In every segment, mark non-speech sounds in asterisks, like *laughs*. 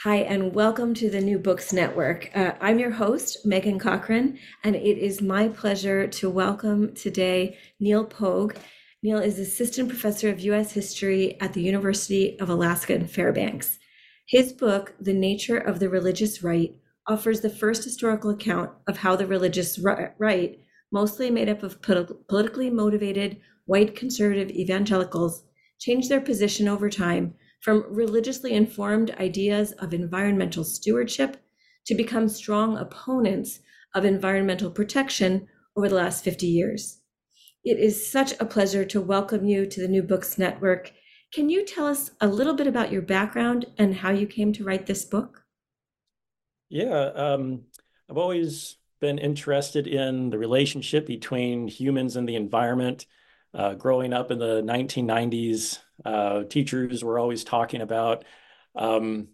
Hi, and welcome to the New Books Network. Uh, I'm your host, Meghan Cochran, and it is my pleasure to welcome today Neall Pogue. Neall is Assistant Professor of U.S. History at the University of Alaska in Fairbanks. His book, The Nature of the Religious Right, offers the first historical account of how the religious right, mostly made up of politically motivated white conservative evangelicals, changed their position over time from religiously informed ideas of environmental stewardship to become strong opponents of environmental protection over the last 50 years. It is such a pleasure to welcome you to the New Books Network. Can you tell us a little bit about your background and how you came to write this book? Yeah, um, I've always been interested in the relationship between humans and the environment. Uh, growing up in the 1990s, uh, teachers were always talking about um,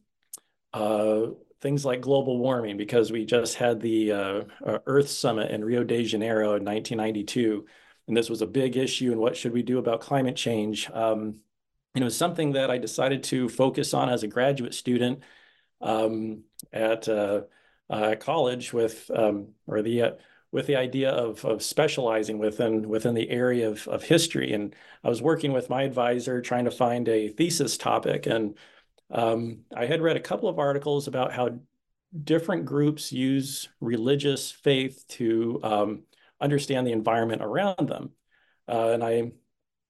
uh, things like global warming because we just had the uh, uh, Earth Summit in Rio de Janeiro in 1992. And this was a big issue. And what should we do about climate change? Um, and it was something that I decided to focus on as a graduate student um, at uh, college with, um, or the with the idea of, of specializing within within the area of, of history. And I was working with my advisor trying to find a thesis topic. And um, I had read a couple of articles about how different groups use religious faith to um, understand the environment around them. Uh, and I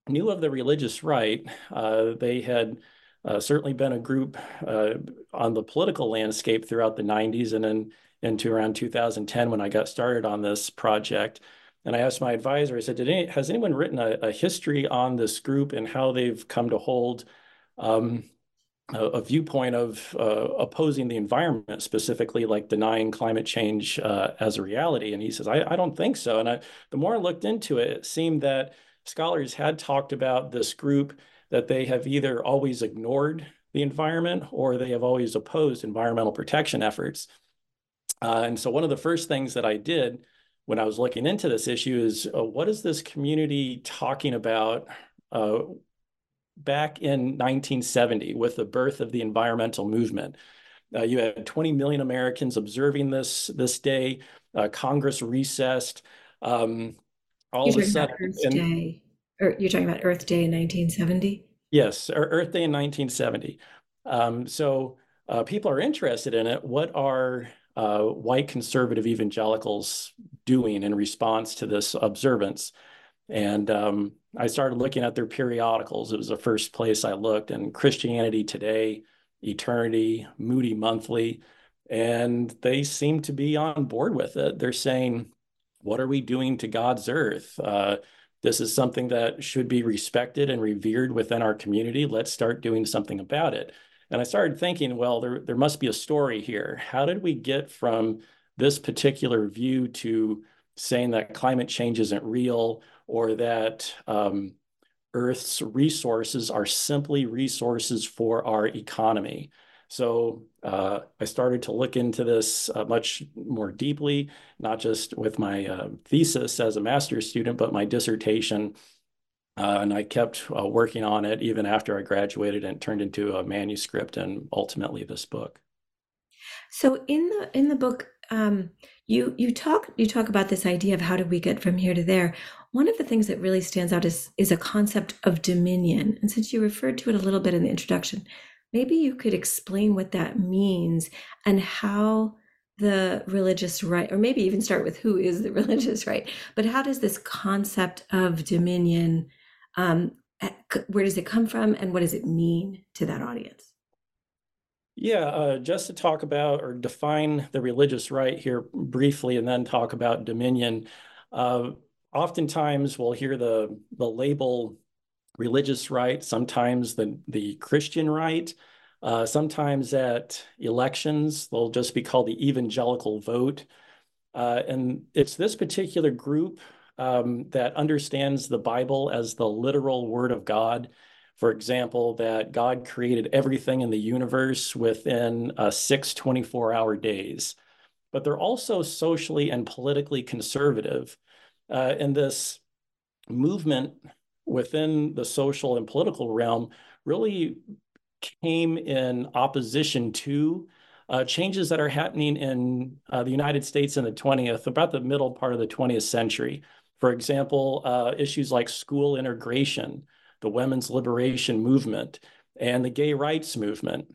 knew of the religious right. Uh, they had uh, certainly been a group uh, on the political landscape throughout the 90s and then into around 2010 when I got started on this project. And I asked my advisor, I said, Did any, has anyone written a, a, history on this group and how they've come to hold um, a, a, viewpoint of uh, opposing the environment, specifically like denying climate change uh, as a reality? And he says, I, I don't think so. And I, the more I looked into it, it seemed that scholars had talked about this group that they have either always ignored the environment or they have always opposed environmental protection efforts. Uh, and so one of the first things that I did when I was looking into this issue is uh, what is this community talking about uh, back in 1970 with the birth of the environmental movement? Uh, you had 20 million Americans observing this this day. Uh, Congress recessed. Um, all you're of a sudden, Earth Day, or you're talking about Earth Day in 1970. Yes, Earth Day in 1970. Um, so uh, people are interested in it. What are uh, white conservative evangelicals doing in response to this observance. And um, I started looking at their periodicals. It was the first place I looked, and Christianity Today, Eternity, Moody Monthly, and they seem to be on board with it. They're saying, What are we doing to God's earth? Uh, this is something that should be respected and revered within our community. Let's start doing something about it. And I started thinking, well, there, there must be a story here. How did we get from this particular view to saying that climate change isn't real or that um, Earth's resources are simply resources for our economy? So uh, I started to look into this uh, much more deeply, not just with my uh, thesis as a master's student, but my dissertation uh, and I kept uh, working on it even after I graduated and turned into a manuscript and ultimately this book. So in the in the book, um, you you talk you talk about this idea of how do we get from here to there. One of the things that really stands out is is a concept of dominion. And since you referred to it a little bit in the introduction, maybe you could explain what that means and how the religious right, or maybe even start with who is the *laughs* religious right, but how does this concept of dominion, um, where does it come from and what does it mean to that audience? Yeah, uh, just to talk about or define the religious right here briefly and then talk about dominion. Uh, oftentimes we'll hear the, the label religious right, sometimes the, the Christian right. Uh, sometimes at elections, they'll just be called the evangelical vote. Uh, and it's this particular group um, that understands the Bible as the literal word of God. For example, that God created everything in the universe within six 24 hour days. But they're also socially and politically conservative. Uh, and this movement within the social and political realm really came in opposition to uh, changes that are happening in uh, the United States in the 20th, about the middle part of the 20th century. For example, uh, issues like school integration, the women's liberation movement, and the gay rights movement.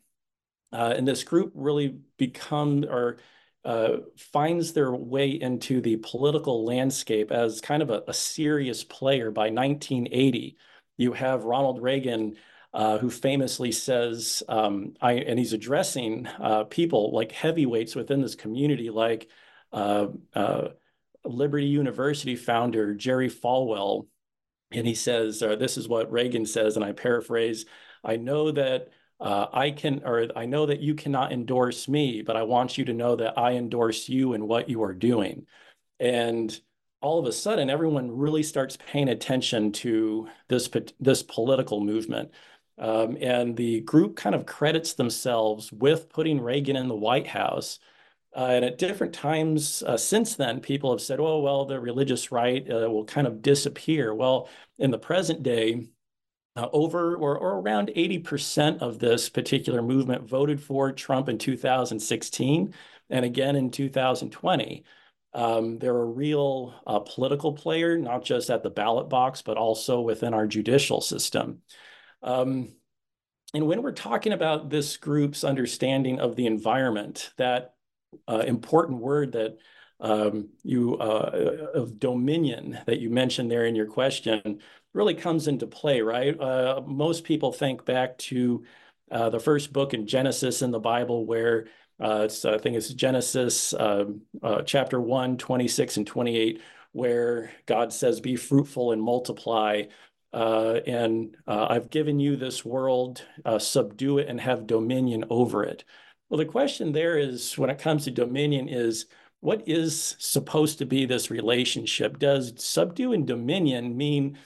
Uh, and this group really become or uh, finds their way into the political landscape as kind of a, a serious player by 1980. You have Ronald Reagan uh, who famously says, um, I, and he's addressing uh, people like heavyweights within this community, like uh, uh Liberty University founder Jerry Falwell. And he says, or this is what Reagan says, and I paraphrase I know that. Uh, I can, or I know that you cannot endorse me, but I want you to know that I endorse you and what you are doing. And all of a sudden, everyone really starts paying attention to this this political movement. Um, and the group kind of credits themselves with putting Reagan in the White House. Uh, and at different times uh, since then, people have said, oh, well, the religious right uh, will kind of disappear. Well, in the present day, uh, over or, or around 80% of this particular movement voted for Trump in 2016 and again in 2020. Um, they're a real uh, political player, not just at the ballot box, but also within our judicial system. Um, and when we're talking about this group's understanding of the environment, that uh, important word that um, you uh, of dominion that you mentioned there in your question really comes into play, right? Uh, most people think back to uh, the first book in Genesis in the Bible, where uh, I think it's Genesis um, uh, chapter 1, 26 and 28, where God says, Be fruitful and multiply, uh, and uh, I've given you this world, uh, subdue it and have dominion over it. Well, the question there is when it comes to dominion is what is supposed to be this relationship? Does subdue and dominion mean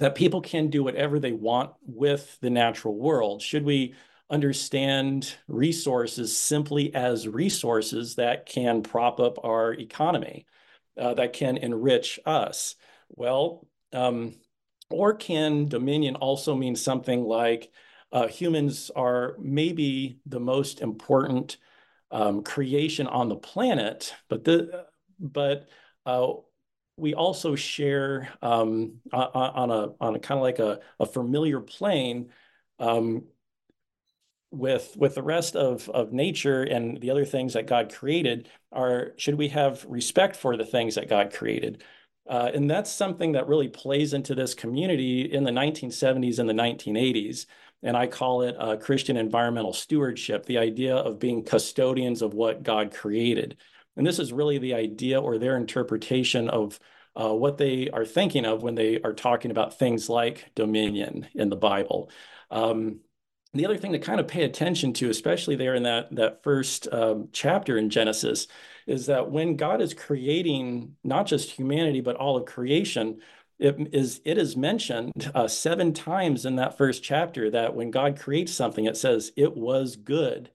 that people can do whatever they want with the natural world? Should we understand resources simply as resources that can prop up our economy, uh, that can enrich us? Well, um, or can dominion also mean something like uh, humans are maybe the most important um, creation on the planet, but the but uh, we also share um, on a on a kind of like a, a familiar plane um, with with the rest of of nature and the other things that God created. Are should we have respect for the things that God created? Uh, and that's something that really plays into this community in the 1970s and the 1980s. And I call it uh, Christian environmental stewardship, the idea of being custodians of what God created. And this is really the idea or their interpretation of uh, what they are thinking of when they are talking about things like dominion in the Bible. Um, the other thing to kind of pay attention to, especially there in that, that first um, chapter in Genesis, is that when God is creating not just humanity, but all of creation, it is, it is mentioned uh, seven times in that first chapter that when God creates something, it says it was good.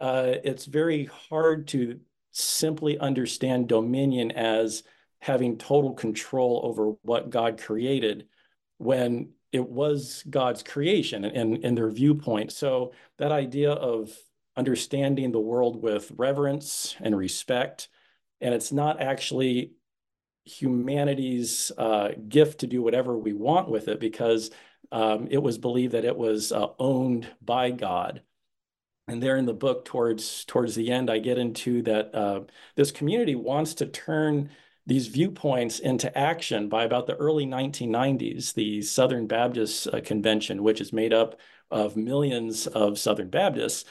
Uh, it's very hard to simply understand dominion as having total control over what God created when it was God's creation and, and their viewpoint. So that idea of understanding the world with reverence and respect. And it's not actually humanity's uh, gift to do whatever we want with it because um, it was believed that it was uh, owned by God. And there in the book, towards towards the end, I get into that uh, this community wants to turn these viewpoints into action by about the early 1990s. The Southern Baptist uh, Convention, which is made up of millions of Southern Baptists,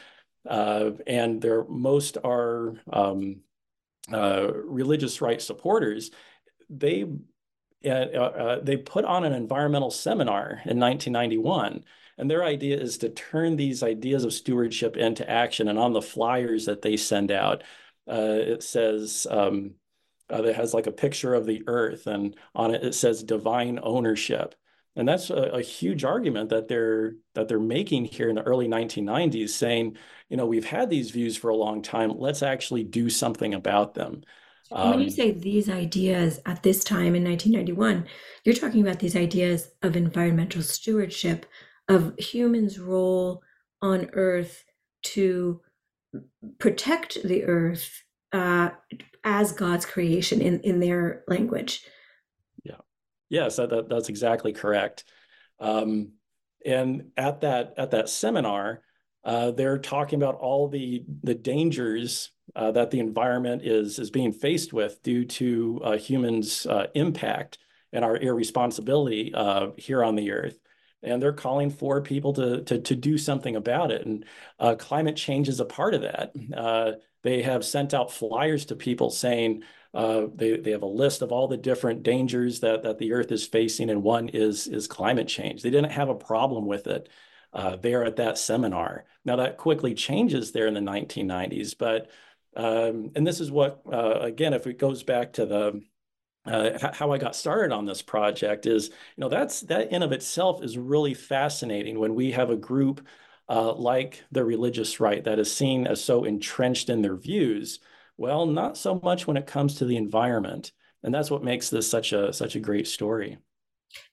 uh, and their most are um, uh, religious right supporters. They uh, uh, they put on an environmental seminar in 1991. And their idea is to turn these ideas of stewardship into action. And on the flyers that they send out, uh, it says, um, uh, it has like a picture of the earth, and on it it says divine ownership. And that's a, a, huge argument that they're that they're making here in the early 1990s, saying, you know, we've had these views for a long time. Let's actually do something about them. Um, when you um, say these ideas at this time in 1991, you're talking about these ideas of environmental stewardship, of humans' role on Earth to protect the Earth uh, as God's creation in, in their language. Yeah. Yes, that, that's exactly correct. Um, and at that at that seminar, uh, they're talking about all the the dangers uh, that the environment is is being faced with due to uh, humans' uh, impact and our irresponsibility uh, here on the earth. And they're calling for people to to, to do something about it. And uh, climate change is a part of that. they have sent out flyers to people saying they they have a list of all the different dangers that that the earth is facing, and one is is climate change. They didn't have a problem with it uh, there at that seminar. Now that quickly changes there in the 1990s, but um, and this is what uh, again, if it goes back to the uh, how I got started on this project is, you know, that's that in of itself is really fascinating when we have a group uh, like the religious right that is seen as so entrenched in their views. Well, not so much when it comes to the environment, and that's what makes this such a such a great story.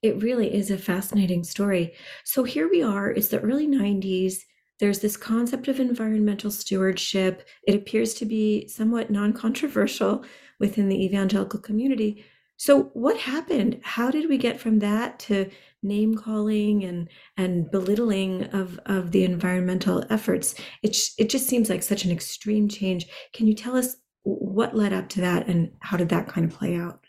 It really is a fascinating story. So here we are, it's the early 90s. There's this concept of environmental stewardship. It appears to be somewhat non controversial within the evangelical community. So, what happened? How did we get from that to name calling and and belittling of of the environmental efforts? It it just seems like such an extreme change. Can you tell us what led up to that and how did that kind of play out?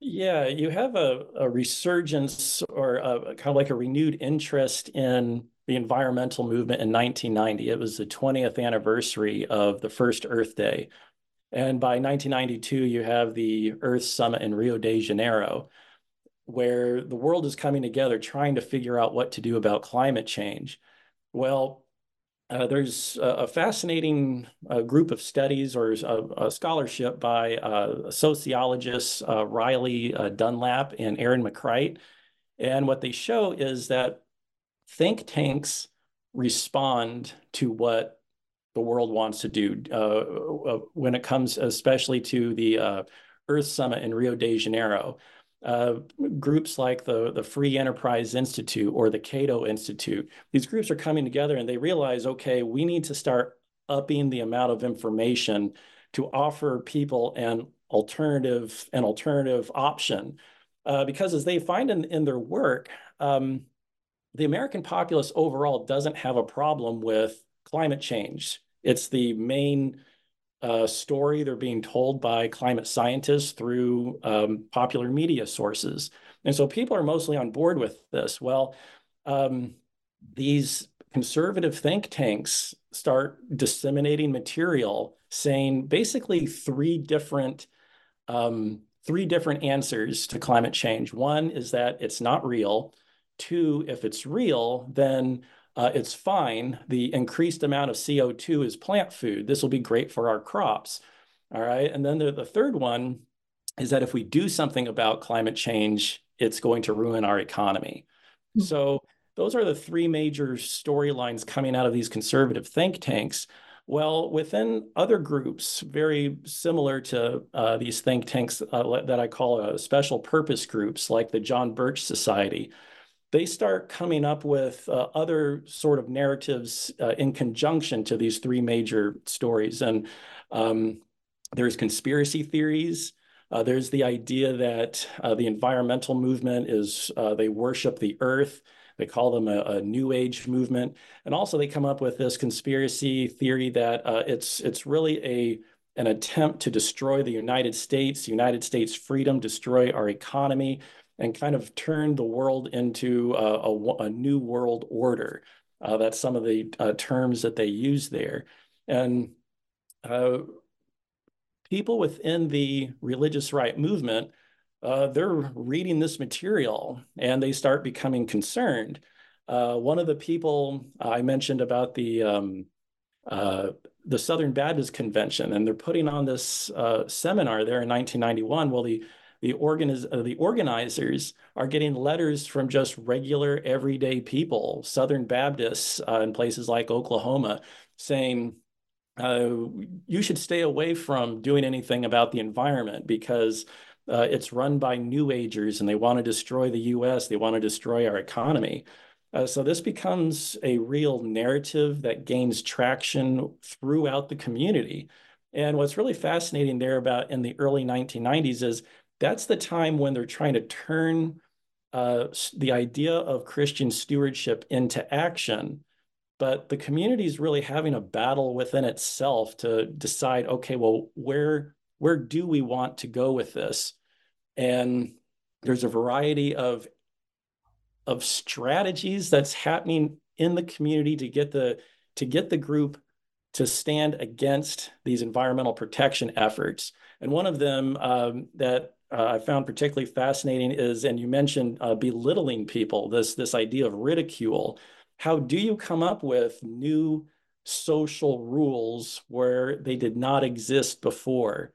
Yeah, you have a, a resurgence or a, kind of like a renewed interest in the environmental movement in 1990. It was the 20th anniversary of the first Earth Day. And by 1992, you have the Earth Summit in Rio de Janeiro, where the world is coming together trying to figure out what to do about climate change. Well, uh, there's a, fascinating uh, group of studies or a, a scholarship by uh, sociologists uh, Riley uh, Dunlap and Aaron McCright. And what they show is that think tanks respond to what the world wants to do uh, when it comes especially to the Earth Summit in Rio de Janeiro uh, groups like the, the Free Enterprise Institute or the Cato Institute, these groups are coming together and they realize, okay, we need to start upping the amount of information to offer people an alternative, an alternative option. Uh, because as they find in, in their work, um, the American populace overall doesn't have a problem with climate change. It's the main uh, story they're being told by climate scientists through um, popular media sources. And so people are mostly on board with this. Well, um, these conservative think tanks start disseminating material saying basically three different um, three different answers to climate change. One is that it's not real. Two, if it's real, then uh, it's fine. The increased amount of CO2 is plant food. This will be great for our crops. All right. And then the, the third one is that if we do something about climate change, it's going to ruin our economy. Mm-hmm. So those are the three major storylines coming out of these conservative think tanks. Well, within other groups, very similar to uh, these think tanks uh, that I call uh, special purpose groups, like the John Birch Society, they start coming up with uh, other sort of narratives uh, in conjunction to these three major stories. And um, there's conspiracy theories. Uh, there's the idea that uh, the environmental movement is uh, they worship the earth. They call them a, a, new age movement, and also they come up with this conspiracy theory that uh, it's it's really a an attempt to destroy the United States, United States freedom, destroy our economy, and kind of turn the world into a, a, a new world order. Uh, that's some of the uh, terms that they use there, and people within the religious right movement, uh, they're reading this material and they start becoming concerned. Uh, one of the people I mentioned about the um, uh, the Southern Baptist Convention, and they're putting on this uh, seminar there in 1991. Well, the the, organiz- uh, the organizers are getting letters from just regular everyday people, Southern Baptists uh, in places like Oklahoma, saying, uh, you should stay away from doing anything about the environment because uh, it's run by New Agers and they want to destroy the US, they want to destroy our economy. Uh, so this becomes a real narrative that gains traction throughout the community. And what's really fascinating there about in the early 1990s is that's the time when they're trying to turn uh, the idea of Christian stewardship into action but the community is really having a battle within itself to decide okay well where where do we want to go with this and there's a variety of of strategies that's happening in the community to get the to get the group to stand against these environmental protection efforts and one of them um, that uh, I found particularly fascinating is, and you mentioned uh, belittling people, this this idea of ridicule how do you come up with new social rules where they did not exist before?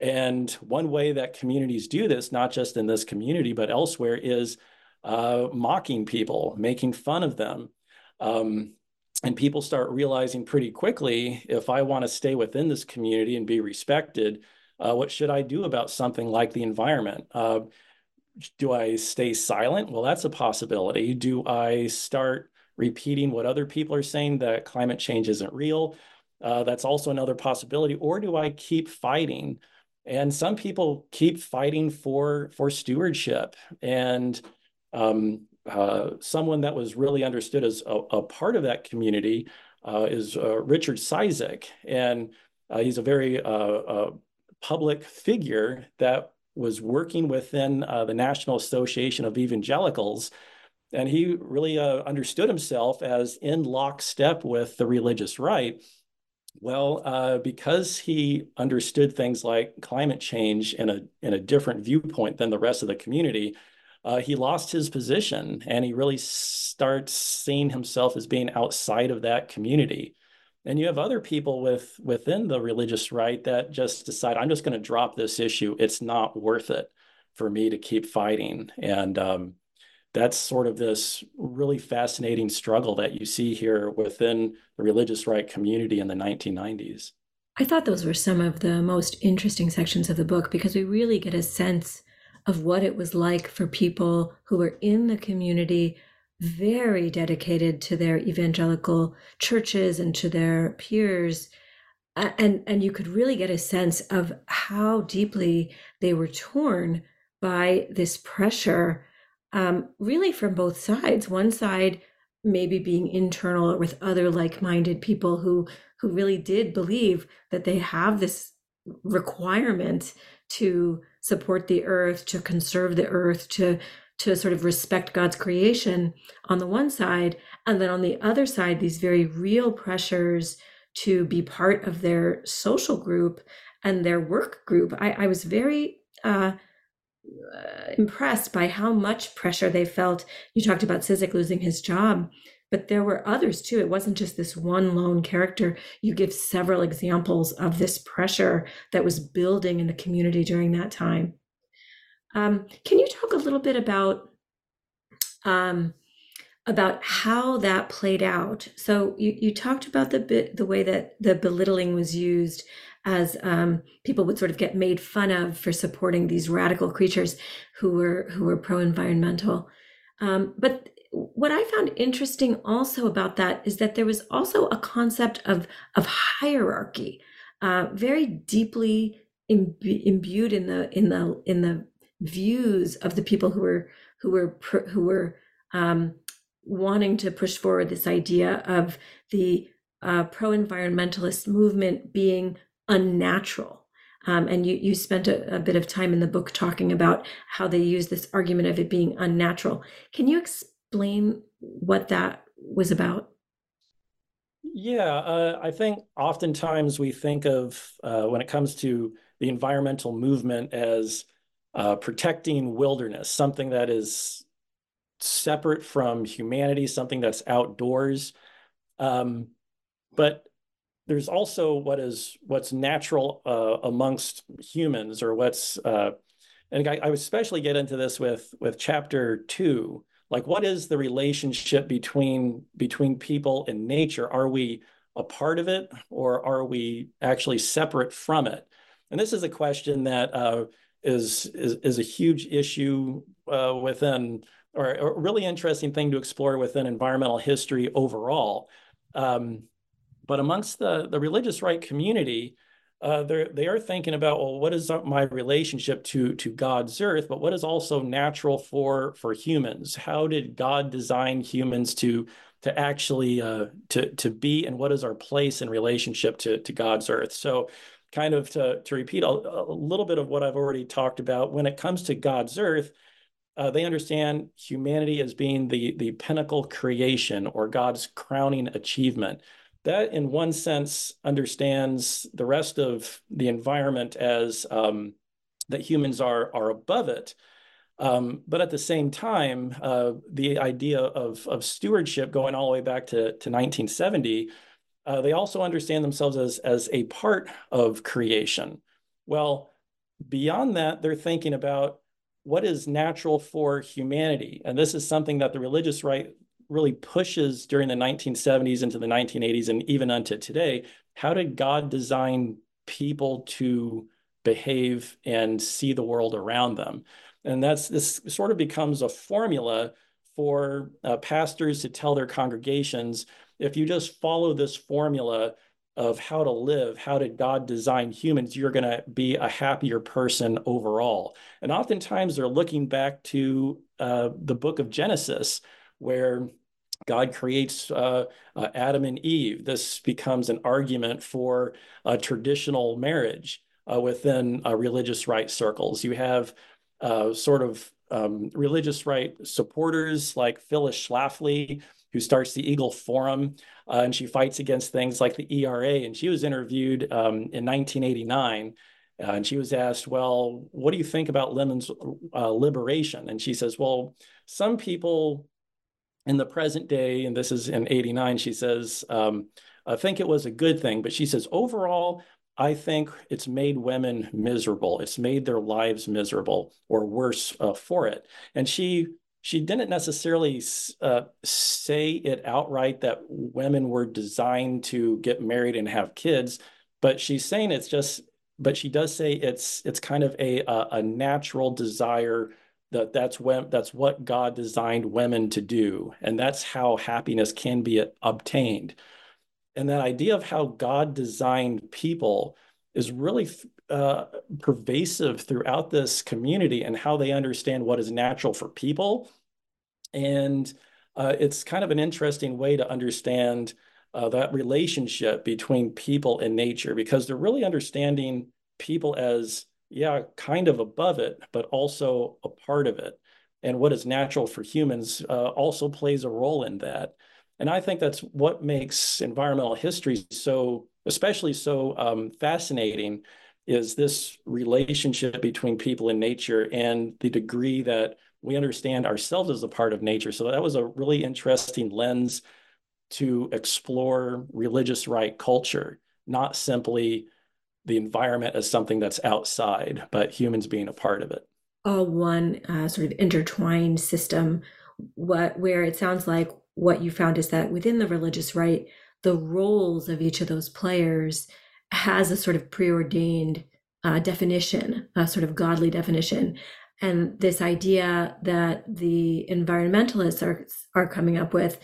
And one way that communities do this, not just in this community, but elsewhere, is uh, mocking people, making fun of them. Um, and people start realizing pretty quickly if I want to stay within this community and be respected, uh, what should I do about something like the environment? Uh, do I stay silent? Well, that's a possibility. Do I start repeating what other people are saying that climate change isn't real. Uh, that's also another possibility. Or do I keep fighting? And some people keep fighting for for stewardship. And um, uh, someone that was really understood as a, a part of that community uh, is uh, Richard Cizik, and uh, he's a very uh, public figure that was working within the National Association of Evangelicals and he really uh, understood himself as in lockstep with the religious right. Well, uh, because he understood things like climate change in a in a different viewpoint than the rest of the community, uh, he lost his position, and he really starts seeing himself as being outside of that community. And you have other people with within the religious right that just decide, I'm just going to drop this issue. It's not worth it for me to keep fighting. And um, that's sort of this really fascinating struggle that you see here within the religious right community in the 1990s. I thought those were some of the most interesting sections of the book because we really get a sense of what it was like for people who were in the community very dedicated to their evangelical churches and to their peers and and you could really get a sense of how deeply they were torn by this pressure um, really from both sides. One side maybe being internal with other like-minded people who who really did believe that they have this requirement to support the earth, to conserve the earth, to to sort of respect God's creation on the one side, and then on the other side, these very real pressures to be part of their social group and their work group. I, I was very uh, uh, impressed by how much pressure they felt. You talked about Cizik losing his job, but there were others too. It wasn't just this one lone character. You give several examples of this pressure that was building in the community during that time. Um, can you talk a little bit about um, about how that played out? So you, you talked about the bit the way that the belittling was used as um, people would sort of get made fun of for supporting these radical creatures who were who were pro-environmental. Um, but what I found interesting also about that is that there was also a concept of of hierarchy, uh, very deeply imbued in the in the in the views of the people who were who were who were um, wanting to push forward this idea of the uh, pro-environmentalist movement being unnatural. Um, and you you spent a, a, bit of time in the book talking about how they use this argument of it being unnatural. Can you explain what that was about? Yeah, uh, I think oftentimes we think of uh, when it comes to the environmental movement as uh, protecting wilderness, something that is separate from humanity, something that's outdoors. Um, but there's also what is what's natural uh, amongst humans, or what's uh, and I, I especially get into this with with chapter two. Like, what is the relationship between between people and nature? Are we a part of it, or are we actually separate from it? And this is a question that uh, is is is a huge issue uh, within, or a really interesting thing to explore within environmental history overall. Um, but amongst the the religious right community, uh, they they are thinking about well, what is my relationship to to God's earth, but what is also natural for for humans? How did God design humans to to actually uh, to to be, and what is our place in relationship to to God's earth? So kind of to, to repeat a, a, little bit of what I've already talked about, when it comes to God's earth, uh, they understand humanity as being the, the pinnacle creation or God's crowning achievement. That, in one sense, understands the rest of the environment as um, that humans are, are above it. Um, but at the same time, uh, the idea of, of stewardship going all the way back to, to 1970 uh, they also understand themselves as, as a part of creation. Well, beyond that, they're thinking about what is natural for humanity. And this is something that the religious right really pushes during the 1970s into the 1980s and even unto today. How did God design people to behave and see the world around them? And that's this sort of becomes a formula for uh, pastors to tell their congregations if you just follow this formula of how to live, how did God design humans, you're going to be a happier person overall. And oftentimes they're looking back to uh, the book of Genesis, where God creates uh, uh, Adam and Eve. This becomes an argument for a traditional marriage uh, within uh, religious right circles. You have uh, sort of um, religious right supporters like Phyllis Schlafly, who starts the Eagle Forum, uh, and she fights against things like the ERA. And she was interviewed um, in 1989. Uh, and she was asked, Well, what do you think about uh, liberation? And she says, Well, some people in the present day, and this is in 89, she says, um, I think it was a good thing. But she says, Overall, I think it's made women miserable. It's made their lives miserable or worse uh, for it. And she she didn't necessarily uh, say it outright that women were designed to get married and have kids, but she's saying it's just. But she does say it's it's kind of a a, a natural desire that that's when that's what God designed women to do, and that's how happiness can be obtained. And that idea of how God designed people is really uh, pervasive throughout this community and how they understand what is natural for people. And uh, it's kind of an interesting way to understand uh, that relationship between people and nature because they're really understanding people as, yeah, kind of above it, but also a part of it. And what is natural for humans uh, also plays a role in that. And I think that's what makes environmental history so, especially so um, fascinating, is this relationship between people and nature and the degree that we understand ourselves as a part of nature. So that was a really interesting lens to explore religious right culture, not simply the environment as something that's outside, but humans being a part of it. All one uh, sort of intertwined system, what where it sounds like what you found is that within the religious right, the roles of each of those players has a sort of preordained uh, definition, a sort of godly definition. And this idea that the environmentalists are, are coming up with,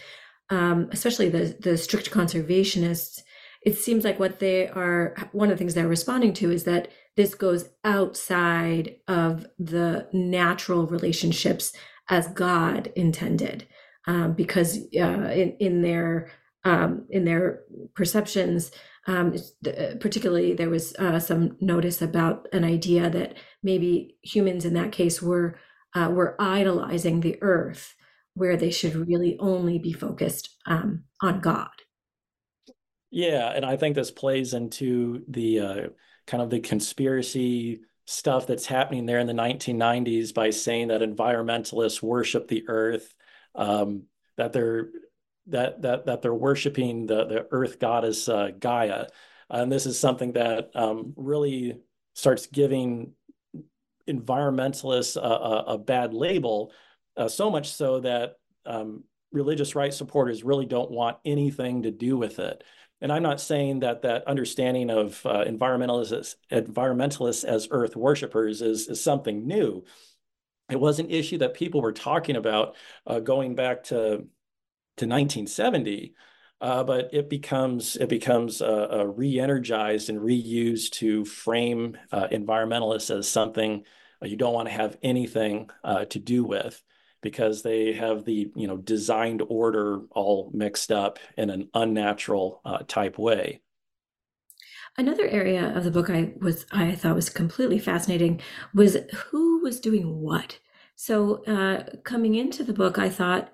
um, especially the, the strict conservationists, it seems like what they are one of the things they're responding to is that this goes outside of the natural relationships as God intended, um, because uh, in in their um, in their perceptions, um, particularly there was uh, some notice about an idea that maybe humans in that case were uh, were idolizing the earth, where they should really only be focused um, on God. Yeah, and I think this plays into the uh, kind of the conspiracy stuff that's happening there in the 1990s by saying that environmentalists worship the earth, um, that they're that that that they're worshiping the the earth goddess uh, Gaia, and this is something that um, really starts giving environmentalists a, a, a bad label, uh, so much so that um, religious rights supporters really don't want anything to do with it. And I'm not saying that that understanding of uh, environmentalists, environmentalists as earth worshippers is, is something new. It was an issue that people were talking about uh, going back to, to 1970, uh, but it becomes it becomes uh, uh, re-energized and reused to frame uh, environmentalists as something you don't want to have anything to do with because they have the you know designed order all mixed up in an unnatural uh, type way. Another area of the book I was I thought was completely fascinating was who was doing what. So uh, coming into the book, I thought,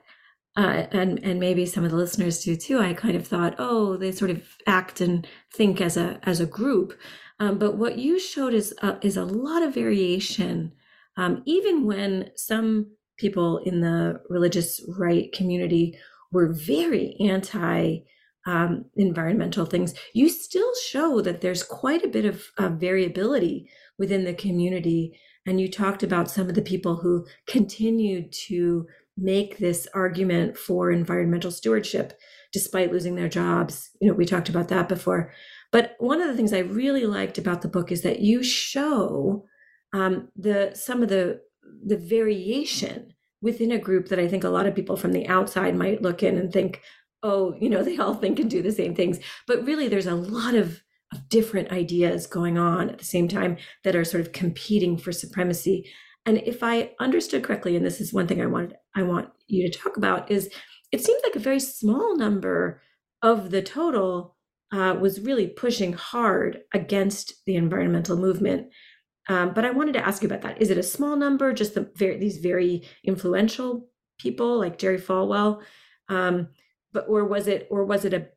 uh, and and maybe some of the listeners do too. I kind of thought, oh, they sort of act and think as a as a group. Um, but what you showed is uh, is a lot of variation, um, even when some people in the religious right community were very anti um, environmental things, you still show that there's quite a bit of uh, variability within the community. And you talked about some of the people who continued to make this argument for environmental stewardship despite losing their jobs. You know, we talked about that before. But one of the things I really liked about the book is that you show um, the some of the the variation within a group that I think a lot of people from the outside might look in and think, oh, you know, *laughs* they all think and do the same things. But really, there's a lot of, of different ideas going on at the same time that are sort of competing for supremacy. And if I understood correctly, and this is one thing I wanted I want you to talk about, is it seems like a very small number of the total uh, was really pushing hard against the environmental movement. Um, but I wanted to ask you about that. Is it a small number, just the very, these very influential people like Jerry Falwell, um, but or was it or was it a?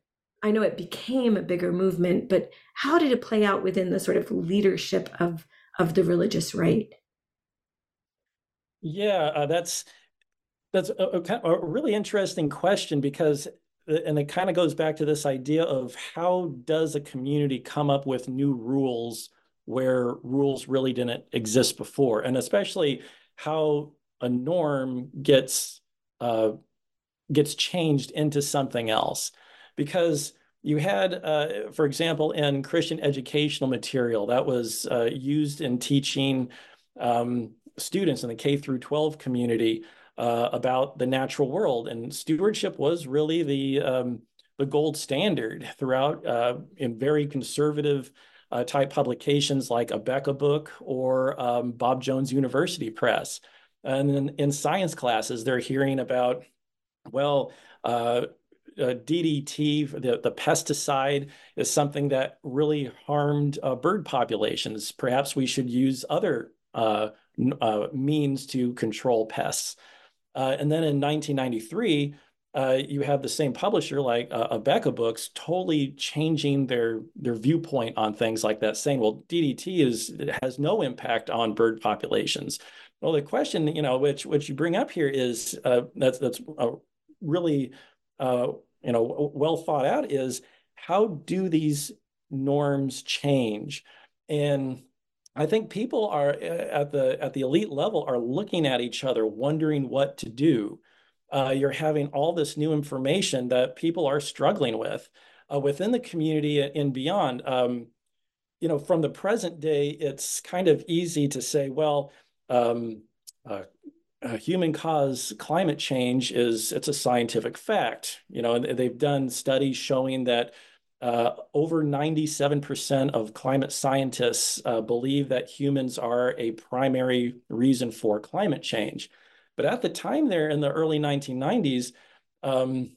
I know it became a bigger movement, but how did it play out within the sort of leadership of of the religious right? Yeah, uh, that's that's a, a, a really interesting question because uh, and it kind of goes back to this idea of how does a community come up with new rules where rules really didn't exist before, and especially how a norm gets uh, gets changed into something else. Because you had, uh, for example, in Christian educational material that was uh, used in teaching um, students in the K through 12 community uh, about the natural world, and stewardship was really the um, the gold standard throughout uh, in very conservative uh, type publications like Abeka Book or um, Bob Jones University Press. And then in science classes, they're hearing about, well, uh, uh, DDT, the, the pesticide, is something that really harmed uh, bird populations. Perhaps we should use other uh, uh, means to control pests. and then in 1993, uh, you have the same publisher like uh, Abeka Books totally changing their their viewpoint on things like that, saying, "Well, DDT is has no impact on bird populations." Well, the question, you know, which which you bring up here is uh, that's that's really uh, you know well thought out is how do these norms change and I think people are uh, at the at the elite level are looking at each other, wondering what to do uh, you're having all this new information that people are struggling with uh, within the community and beyond. Um, you know, from the present day, it's kind of easy to say, well, um, uh, human cause climate change is it's a scientific fact. You know, they've done studies showing that uh, over 97% of climate scientists uh, believe that humans are a primary reason for climate change. But at the time there in the early 1990s, um,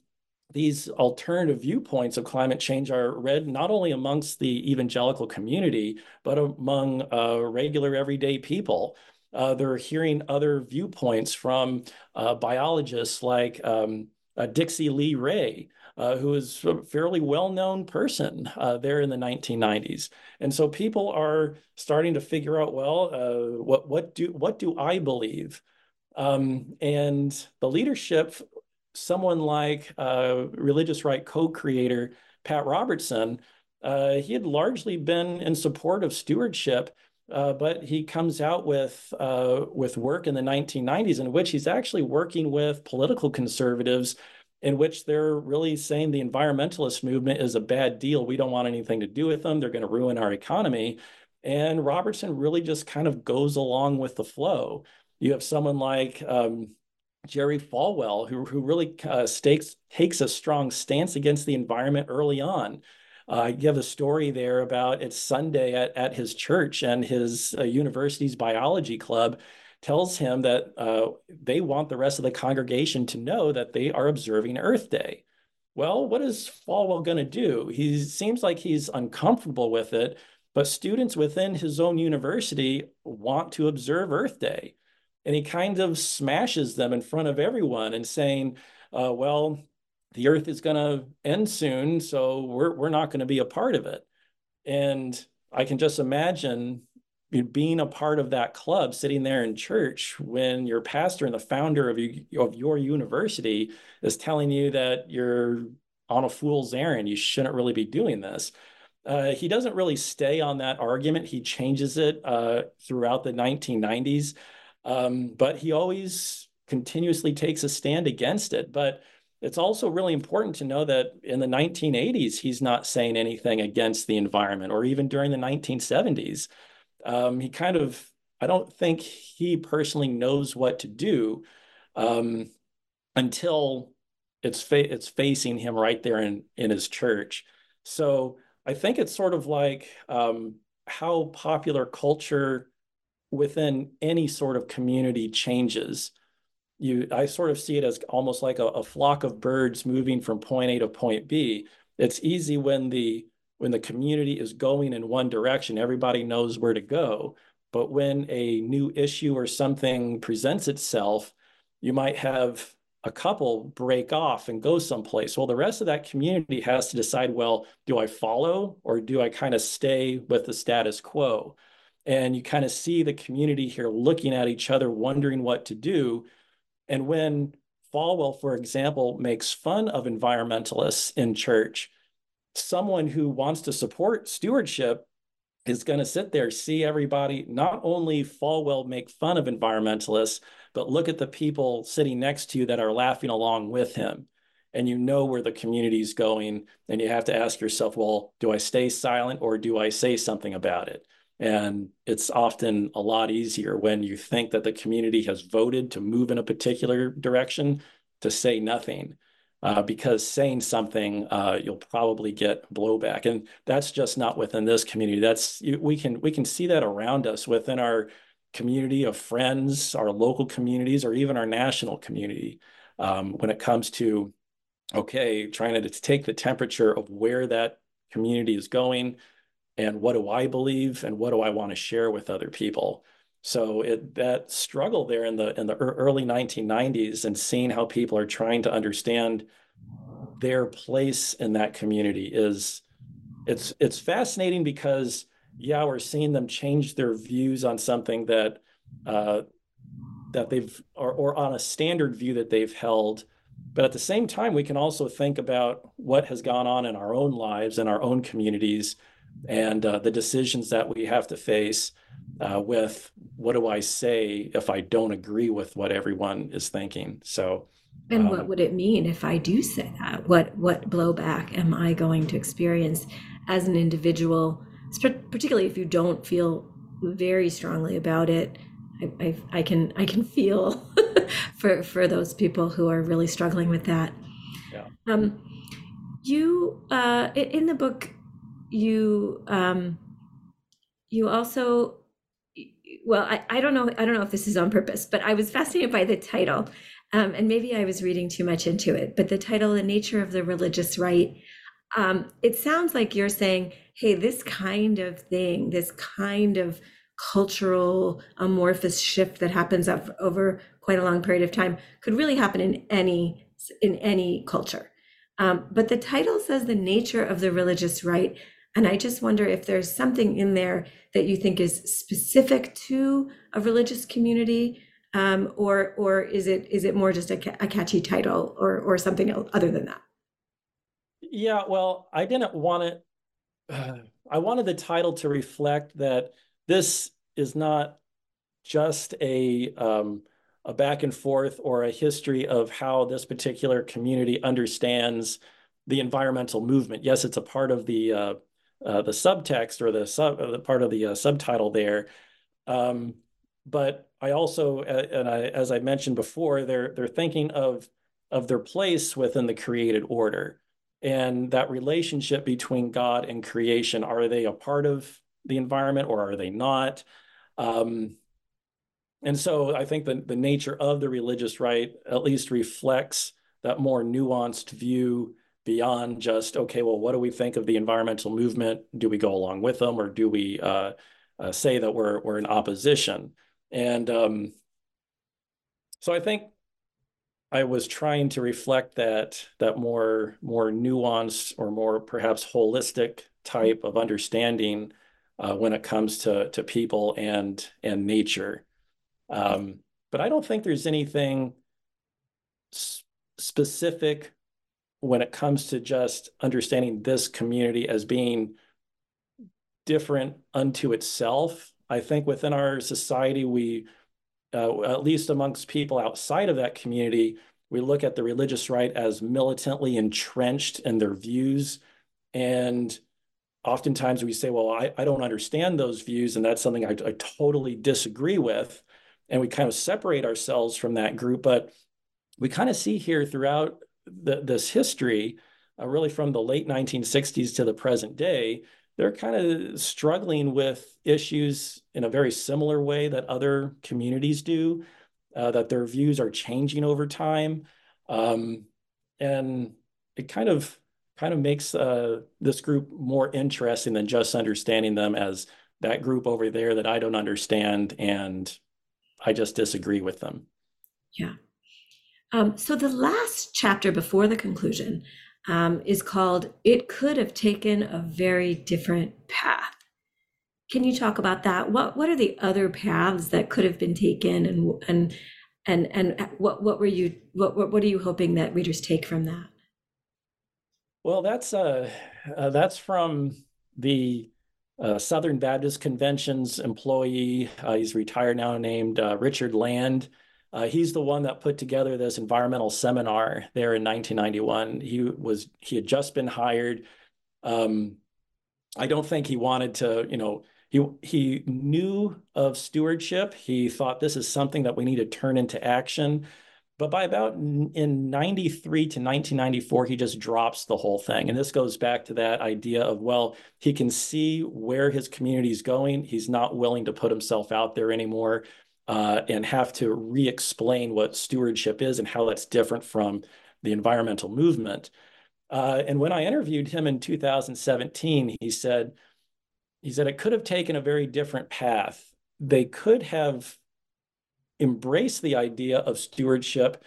these alternative viewpoints of climate change are read not only amongst the evangelical community, but among uh, regular everyday people. Uh, they're hearing other viewpoints from uh, biologists like um, uh, Dixy Lee Ray, uh, who is a fairly well-known person uh, there in the 1990s. And so people are starting to figure out, well, what what do what do I believe? Um, and the leadership someone like uh, religious right co-creator Pat Robertson, uh, he had largely been in support of stewardship, uh, but he comes out with uh, with work in the 1990s in which he's actually working with political conservatives, in which they're really saying the environmentalist movement is a bad deal. We don't want anything to do with them. They're going to ruin our economy. And Robertson really just kind of goes along with the flow. You have someone like um, Jerry Falwell, who, who really uh, stakes, takes a strong stance against the environment early on. Uh, you have a story there about it's Sunday at, at his church, and his uh, university's biology club tells him that uh, they want the rest of the congregation to know that they are observing Earth Day. Well, what is Falwell going to do? He seems like he's uncomfortable with it, but students within his own university want to observe Earth Day and he kind of smashes them in front of everyone and saying, uh, well, the earth is going to end soon, so we're, we're not going to be a part of it. And I can just imagine being a part of that club, sitting there in church when your pastor and the founder of, you, of your university is telling you that you're on a fool's errand. You shouldn't really be doing this. Uh, he doesn't really stay on that argument. He changes it uh, throughout the 1990s. Um, but he always continuously takes a stand against it. But it's also really important to know that in the 1980s, he's not saying anything against the environment, or even during the 1970s. Um, he kind of, I don't think he personally knows what to do um, until it's fa- it's facing him right there in in his church. So I think it's sort of like um, how popular culture within any sort of community changes. You, I sort of see it as almost like a, a flock of birds moving from point A to point B. It's easy when the when the community is going in one direction, everybody knows where to go. But when a new issue or something presents itself, you might have a couple break off and go someplace. Well, the rest of that community has to decide well, do I follow or do I kind of stay with the status quo? And you kind of see the community here looking at each other, wondering what to do. And when Falwell, for example, makes fun of environmentalists in church, someone who wants to support stewardship is going to sit there, see everybody, not only Falwell make fun of environmentalists, but look at the people sitting next to you that are laughing along with him. And you know where the community is going. And you have to ask yourself, well, do I stay silent or do I say something about it? And it's often a lot easier when you think that the community has voted to move in a particular direction to say nothing. Uh, because saying something, uh, you'll probably get blowback, and that's just not within this community. That's we can we can see that around us within our community of friends, our local communities, or even our national community. Um, when it comes to okay, trying to take the temperature of where that community is going, and what do I believe and what do I want to share with other people. So it, that struggle there in the in the early 1990s and seeing how people are trying to understand their place in that community is it's it's fascinating because yeah we're seeing them change their views on something that uh, that they've or, or on a standard view that they've held but at the same time we can also think about what has gone on in our own lives and our own communities and uh, the decisions that we have to face uh, with what do I say if I don't agree with what everyone is thinking. So, and um, what would it mean if I do say that? What what blowback am I going to experience as an individual, particularly if you don't feel very strongly about it? I, I, I can I can feel *laughs* for for those people who are really struggling with that. Yeah. Um, you uh, in the book you um, you also well I, I don't know i don't know if this is on purpose but i was fascinated by the title um, and maybe i was reading too much into it but the title the nature of the religious right um, it sounds like you're saying hey this kind of thing this kind of cultural amorphous shift that happens over quite a long period of time could really happen in any in any culture. Um, but the title says the nature of the religious right and I just wonder if there's something in there that you think is specific to a religious community, um, or or is it is it more just a, a catchy title, or or something else other than that? Yeah, well, I didn't want it. Uh, *sighs* I wanted the title to reflect that this is not just a um, a back and forth or a history of how this particular community understands the environmental movement. Yes, it's a part of the uh, uh, the subtext or the sub uh, the part of the uh, subtitle there. Um, but I also, uh, and I, as I mentioned before, they're they're thinking of of their place within the created order and that relationship between God and creation. Are they a part of the environment or are they not? Um, and so I think the, the nature of the religious right at least reflects that more nuanced view beyond just okay well what do we think of the environmental movement? Do we go along with them or do we uh, uh, say that we're we're in opposition? And um, so i think i was trying to reflect that that more more nuanced or more perhaps holistic type of understanding uh, when it comes to to people and and nature. Um, but i don't think there's anything specific when it comes to just understanding this community as being different unto itself, I think within our society, we, uh, at least amongst people outside of that community, we look at the religious right as militantly entrenched in their views. And oftentimes we say, well, I, I don't understand those views. And that's something I, I totally disagree with. And we kind of separate ourselves from that group. But we kind of see here throughout the, this history, uh, really from the late 1960s to the present day, they're kind of struggling with issues in a very similar way that other communities do, uh, that their views are changing over time. Um, and it kind of kind of makes uh, this group more interesting than just understanding them as that group over there that I don't understand and I just disagree with them. Yeah. Um, so the last chapter before the conclusion um, is called It Could Have Taken a Very Different Path. Can you talk about that? What what are the other paths that could have been taken and and and and what what were you what what, what are you hoping that readers take from that? Well, that's uh, uh that's from the uh, Southern Baptist Convention's employee. Uh, he's retired now, named uh, Richard Land. Uh, he's the one that put together this environmental seminar there in 1991. He was he had just been hired. Um, I don't think he wanted to, you know, he he knew of stewardship. He thought this is something that we need to turn into action. But by about in 93 to 1994, he just drops the whole thing. And this goes back to that idea of, well, he can see where his community is going. He's not willing to put himself out there anymore uh, and have to re-explain what stewardship is and how that's different from the environmental movement. Uh, and when I interviewed him in 2017, he said, he said it could have taken a very different path. They could have embraced the idea of stewardship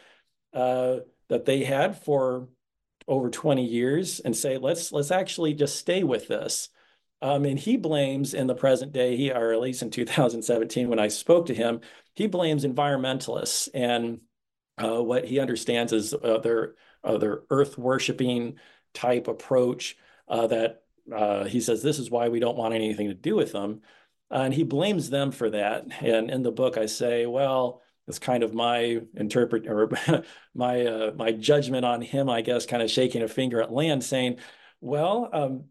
uh, that they had for over 20 years and say, let's let's actually just stay with this. Um, and he blames in the present day, he, or at least in 2017, when I spoke to him, he blames environmentalists and uh, what he understands is uh, their, uh, their earth worshiping type approach uh, that uh, he says this is why we don't want anything to do with them. and he blames them for that. And in the book, I say, well, it's kind of my interpret or *laughs* my uh, my judgment on him, I guess, kind of shaking a finger at Land, saying, well, um,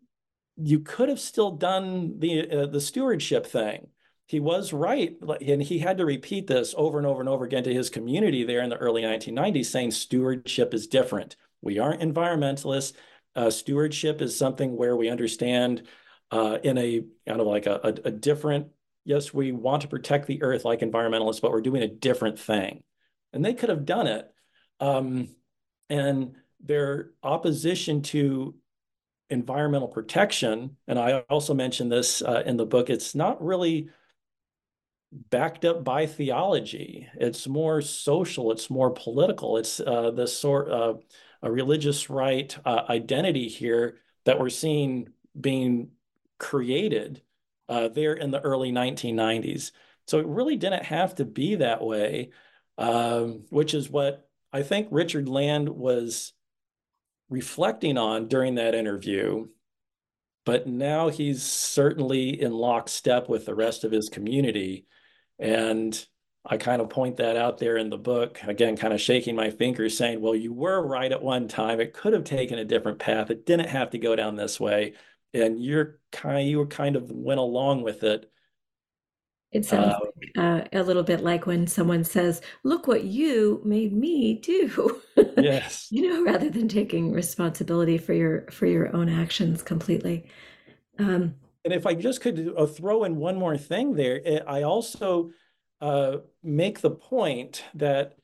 you could have still done the uh, the stewardship thing. He was right, and he had to repeat this over and over and over again to his community there in the early 1990s, saying stewardship is different. We aren't environmentalists. uh, stewardship is something where we understand uh, in a kind of like a, a, a different, yes, we want to protect the earth like environmentalists, but we're doing a different thing. And they could have done it. Um, and their opposition to environmental protection, and I also mentioned this uh, in the book, it's not really backed up by theology. It's more social, it's more political. It's uh, the sort of a religious right uh, identity here that we're seeing being created uh, there in the early 1990s. So it really didn't have to be that way, um, which is what I think Richard Land was reflecting on during that interview. But now he's certainly in lockstep with the rest of his community. And I kind of point that out there in the book, again, kind of shaking my fingers, saying, well, you were right at one time. It could have taken a different path. It didn't have to go down this way. And you're kind you were kind of went along with it. It sounds uh, like, uh, a little bit like when someone says, "Look what you made me do." *laughs* yes. you know, rather than taking responsibility for your for your own actions completely. Um, and if I just could uh, throw in one more thing there, eh, I also uh, make the point that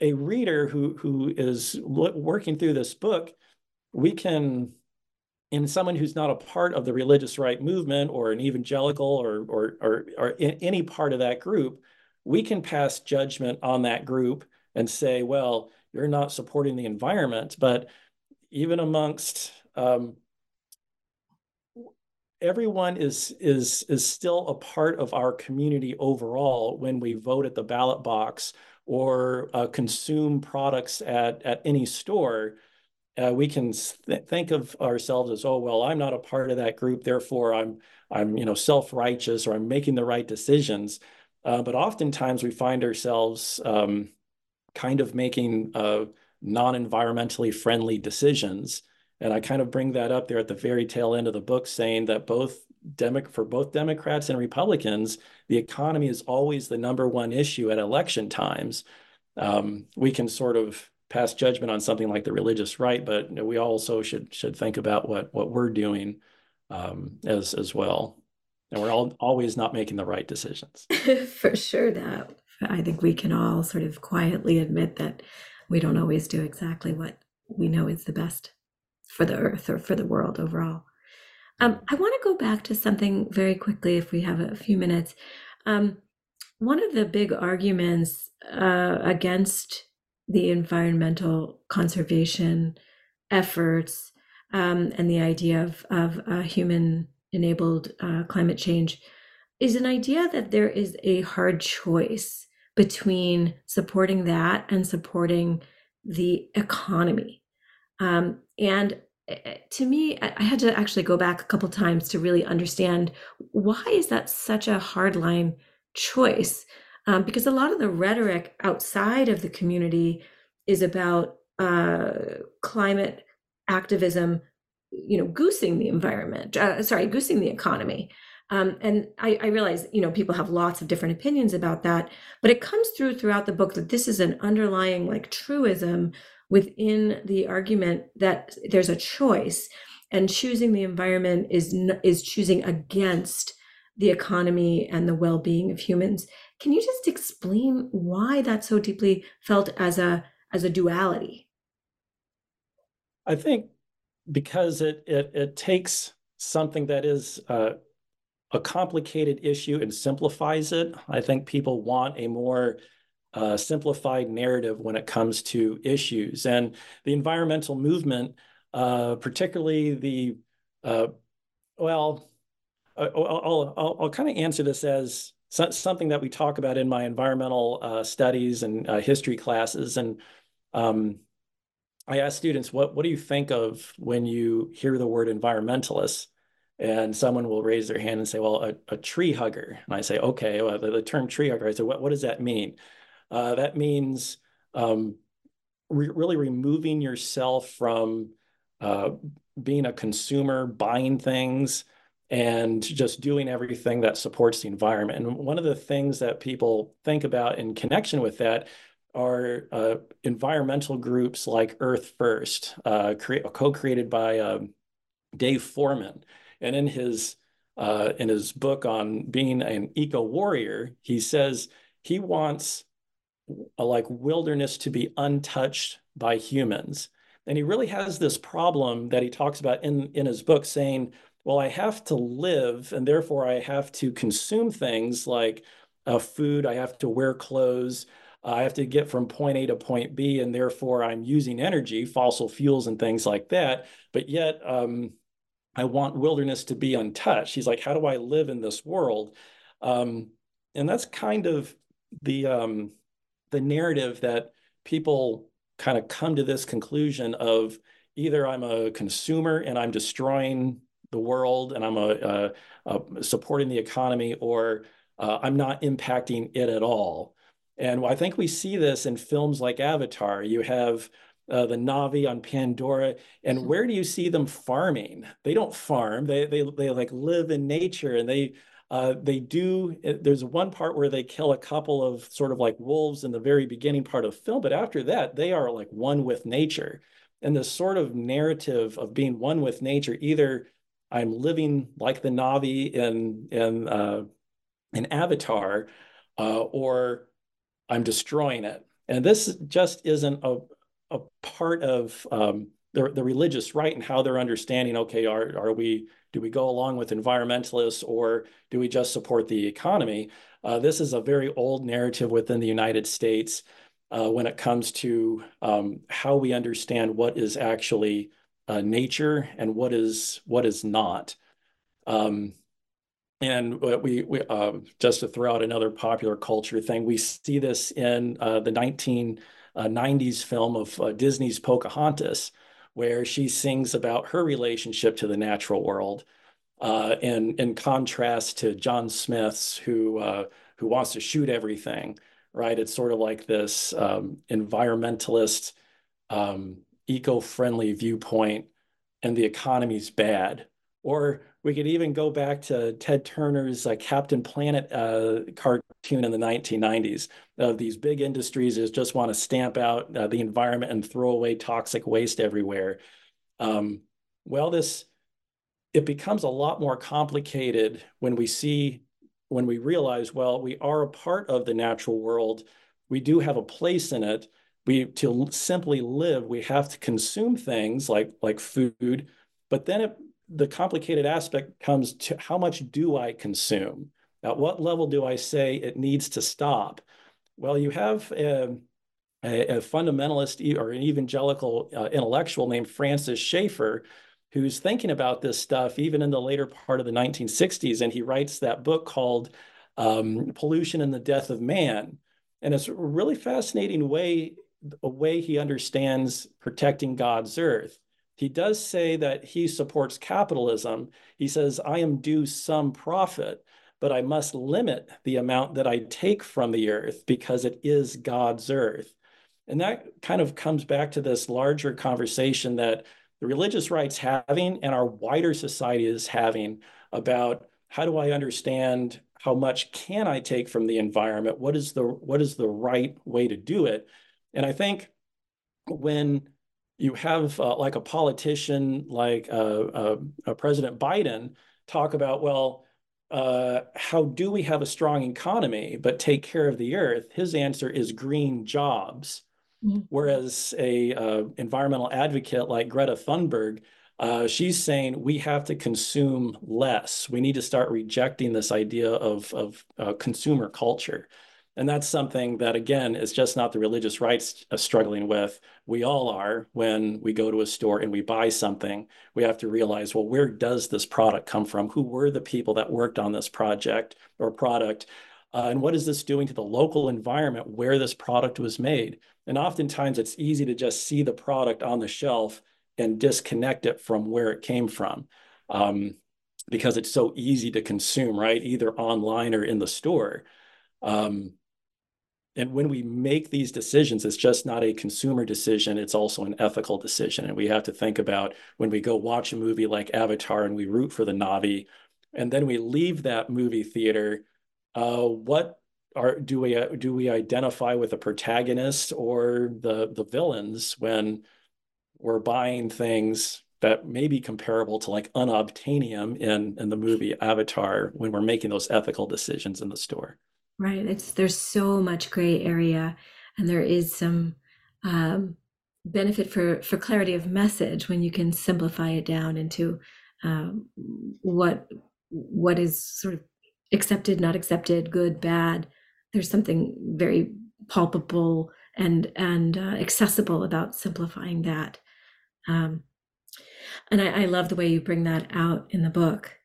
a reader who who is working through this book, we can, in someone who's not a part of the religious right movement or an evangelical or or or, or any part of that group, we can pass judgment on that group and say, well, you're not supporting the environment. But even amongst um, everyone is is is still a part of our community overall when we vote at the ballot box or uh, consume products at at any store uh, we can th think of ourselves as oh well i'm not a part of that group therefore i'm i'm you know self-righteous or i'm making the right decisions uh, but oftentimes we find ourselves um, kind of making uh, non-environmentally friendly decisions and I kind of bring that up there at the very tail end of the book, saying that both Demo- for both Democrats and Republicans, the economy is always the number one issue at election times. Um, we can sort of pass judgment on something like the religious right, but you know, we also should should think about what what we're doing um, as as well. And we're all always not making the right decisions. *laughs* for sure, that I think we can all sort of quietly admit that we don't always do exactly what we know is the best for the earth or for the world overall. Um, I want to go back to something very quickly if we have a few minutes. Um, one of the big arguments uh, against the environmental conservation efforts um, and the idea of, of uh, human enabled uh, climate change is an idea that there is a hard choice between supporting that and supporting the economy. Um, and eh, eh, to me, I had to actually go back a couple times to really understand why is that such a hard line choice? Um, because a lot of the rhetoric outside of the community is about uh, climate activism, you know, goosing the environment. Uh, sorry, goosing the economy. Um, and I, I, realize, you know, people have lots of different opinions about that, but it comes through throughout the book that this is an underlying like truism within the argument that there's a choice and choosing the environment is is choosing against the economy and the well-being of humans can you just explain why that's so deeply felt as a as a duality i think because it it, it takes something that is uh, a complicated issue and simplifies it i think people want a more uh, simplified narrative when it comes to issues. And the environmental movement, uh, particularly the, uh, well, I'll, I'll, I'll, I'll kind of answer this as so, something that we talk about in my environmental uh, studies and uh, history classes. And um, I ask students, what, what do you think of when you hear the word environmentalist? And someone will raise their hand and say, well, a, a tree hugger. And I say, okay, well, the, the term tree hugger, I say, what, what does that mean? Uh, that means um, re really removing yourself from uh, being a consumer, buying things, and just doing everything that supports the environment. And one of the things that people think about in connection with that are uh, environmental groups like Earth First, uh, co-created by um, Dave Foreman. And in his uh, in his book on being an eco warrior, he says he wants a, like wilderness to be untouched by humans. And he really has this problem that he talks about in, in his book saying, well, I have to live and therefore I have to consume things like uh, food, I have to wear clothes, I have to get from point A to point B, and therefore I'm using energy, fossil fuels, and things like that. But yet, um, I want wilderness to be untouched. He's like, how do I live in this world? Um, and that's kind of the um, the narrative that people kind of come to this conclusion of either I'm a consumer and I'm destroying the world and I'm a, a, a supporting the economy, or uh, I'm not impacting it at all. And I think we see this in films like Avatar. You have uh, the Na'vi on Pandora, and hmm. where do you see them farming? They don't farm. They they they like live in nature, and they uh, they do. Eh, there's one part where they kill a couple of sort of like wolves in the very beginning part of the film, but after that, they are like one with nature. And this sort of narrative of being one with nature, either I'm living like the Na'vi in in uh, in Avatar, uh, or I'm destroying it. And this just isn't a, a part of um, the, the religious right and how they're understanding, okay, are, are we, do we go along with environmentalists or do we just support the economy? Uh, this is a very old narrative within the United States uh, when it comes to um, how we understand what is actually uh, nature and what is what is not. Um, and we, we uh, just to throw out another popular culture thing, we see this in uh, the 1990s uh, film of uh, Disney's Pocahontas, where she sings about her relationship to the natural world, uh, and in contrast to John Smith's, who uh, who wants to shoot everything. Right? It's sort of like this um, environmentalist, um, eco-friendly viewpoint, and the economy's bad. Or we could even go back to Ted Turner's uh, Captain Planet uh, cartoon in the 1990s of these big industries that just want to stamp out uh, the environment and throw away toxic waste everywhere. Um, well, this it becomes a lot more complicated when we see when we realize, well, we are a part of the natural world. We do have a place in it. We to simply live, we have to consume things like like food, but then it the complicated aspect comes to how much do I consume? At what level do I say it needs to stop? Well, you have a, a, a fundamentalist or an evangelical uh, intellectual named Francis Schaeffer who's thinking about this stuff even in the later part of the 1960s. And he writes that book called um, Pollution and the Death of Man. And it's a really fascinating way, a way he understands protecting God's earth. He does say that he supports capitalism. He says, I am due some profit, but I must limit the amount that I take from the earth because it is God's earth. And that kind of comes back to this larger conversation that the religious right's having and our wider society is having about how do I understand how much can I take from the environment? What is the what is the right way to do it? And I think when you have uh, like a politician like uh, uh, President Biden talk about, well, uh, how do we have a strong economy but take care of the earth? His answer is green jobs. Mm-hmm. Whereas a uh, environmental advocate like Greta Thunberg, uh, she's saying we have to consume less. We need to start rejecting this idea of, of consumer culture. And that's something that, again, is just not the religious rights uh, struggling with. We all are when we go to a store and we buy something. We have to realize, well, where does this product come from? Who were the people that worked on this project or product? Uh, and what is this doing to the local environment where this product was made? And oftentimes it's easy to just see the product on the shelf and disconnect it from where it came from um, because it's so easy to consume, right? Either online or in the store. Um, and when we make these decisions, it's just not a consumer decision, it's also an ethical decision. And we have to think about when we go watch a movie like Avatar and we root for the Na'vi, and then we leave that movie theater, uh, what are do we uh, do we identify with the protagonist or the the villains when we're buying things that may be comparable to like unobtainium in in the movie Avatar when we're making those ethical decisions in the store. Right. It's there's so much gray area, and there is some um, benefit for for clarity of message when you can simplify it down into um, what what is sort of accepted, not accepted, good, bad. There's something very palpable and and uh, accessible about simplifying that. Um, and I, I, love the way you bring that out in the book.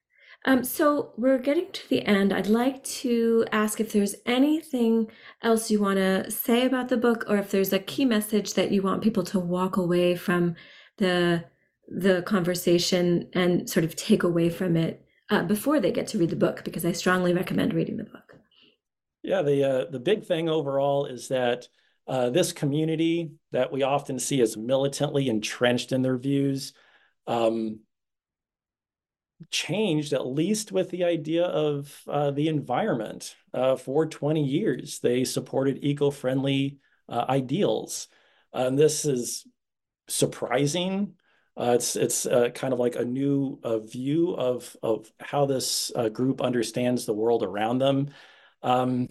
Um, so we're getting to the end. I'd like to ask if there's anything else you want to say about the book, or if there's a key message that you want people to walk away from the the conversation and sort of take away from it uh, before they get to read the book, because I strongly recommend reading the book. Yeah, the uh, the big thing overall is that uh, this community that we often see as militantly entrenched in their views um, changed at least with the idea of uh, the environment uh, for 20 years. They supported eco-friendly uh, ideals. and this is surprising. Uh, it's it's uh, kind of like a new uh, view of of how this group understands the world around them, um,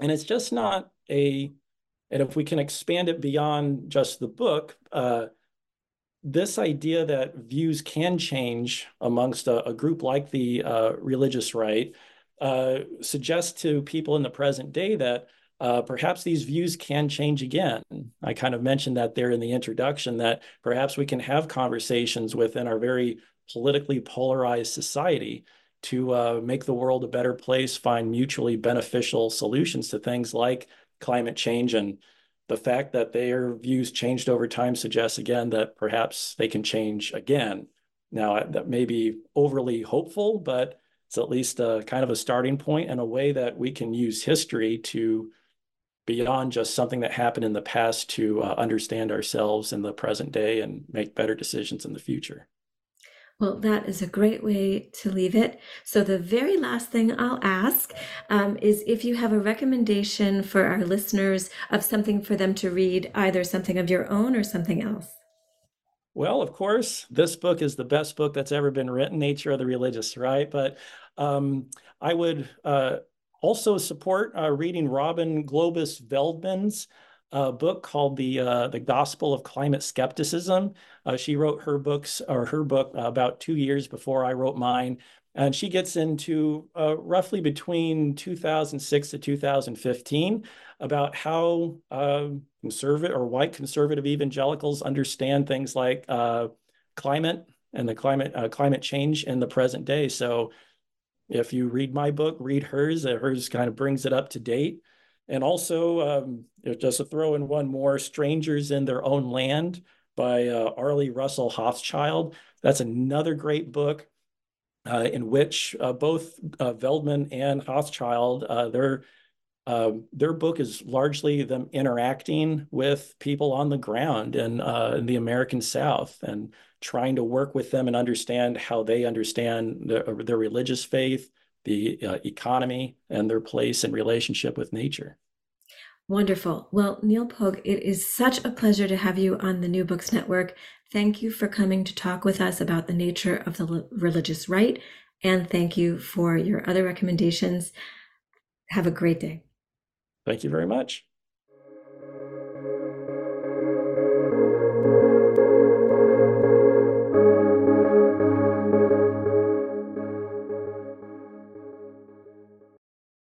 and it's just not a. And if we can expand it beyond just the book, this idea that views can change amongst a, a group like the uh, religious right uh, suggests to people in the present day that uh, perhaps these views can change again. I kind of mentioned that there in the introduction that perhaps we can have conversations within our very politically polarized society to uh, make the world a better place, find mutually beneficial solutions to things like climate change and the fact that their views changed over time suggests again that perhaps they can change again. Now, that may be overly hopeful, but it's at least a kind of a starting point and a way that we can use history to beyond just something that happened in the past to uh, understand ourselves in the present day and make better decisions in the future. Well, that is a great way to leave it. So, the very last thing I'll ask um, is if you have a recommendation for our listeners of something for them to read, either something of your own or something else. Well, of course, this book is the best book that's ever been written, Nature of the Religious, right? But um, I would uh, also support uh, reading Robin Globus Veldman's a book called the uh, the Gospel of Climate Skepticism. Uh, she wrote her books or her book uh, about two years before I wrote mine, and she gets into uh, roughly between 2006 to 2015 about how um, conservative or white conservative evangelicals understand things like uh, climate and the climate uh, climate change in the present day. So. If you read my book, read hers. hers kind of brings it up to date. And also, um, just to throw in one more, Strangers in Their Own Land by uh, Arlie Russell Hochschild. That's another great book uh, in which uh, both uh, Veldman and Hochschild, uh, their, um, their book is largely them interacting with people on the ground in, uh, in the American South and trying to work with them and understand how they understand their, their religious faith, the economy and their place and relationship with nature. Wonderful. Well, Neall Pogue, it is such a pleasure to have you on the New Books Network. Thank you for coming to talk with us about the nature of the religious right. And thank you for your other recommendations. Have a great day. Thank you very much.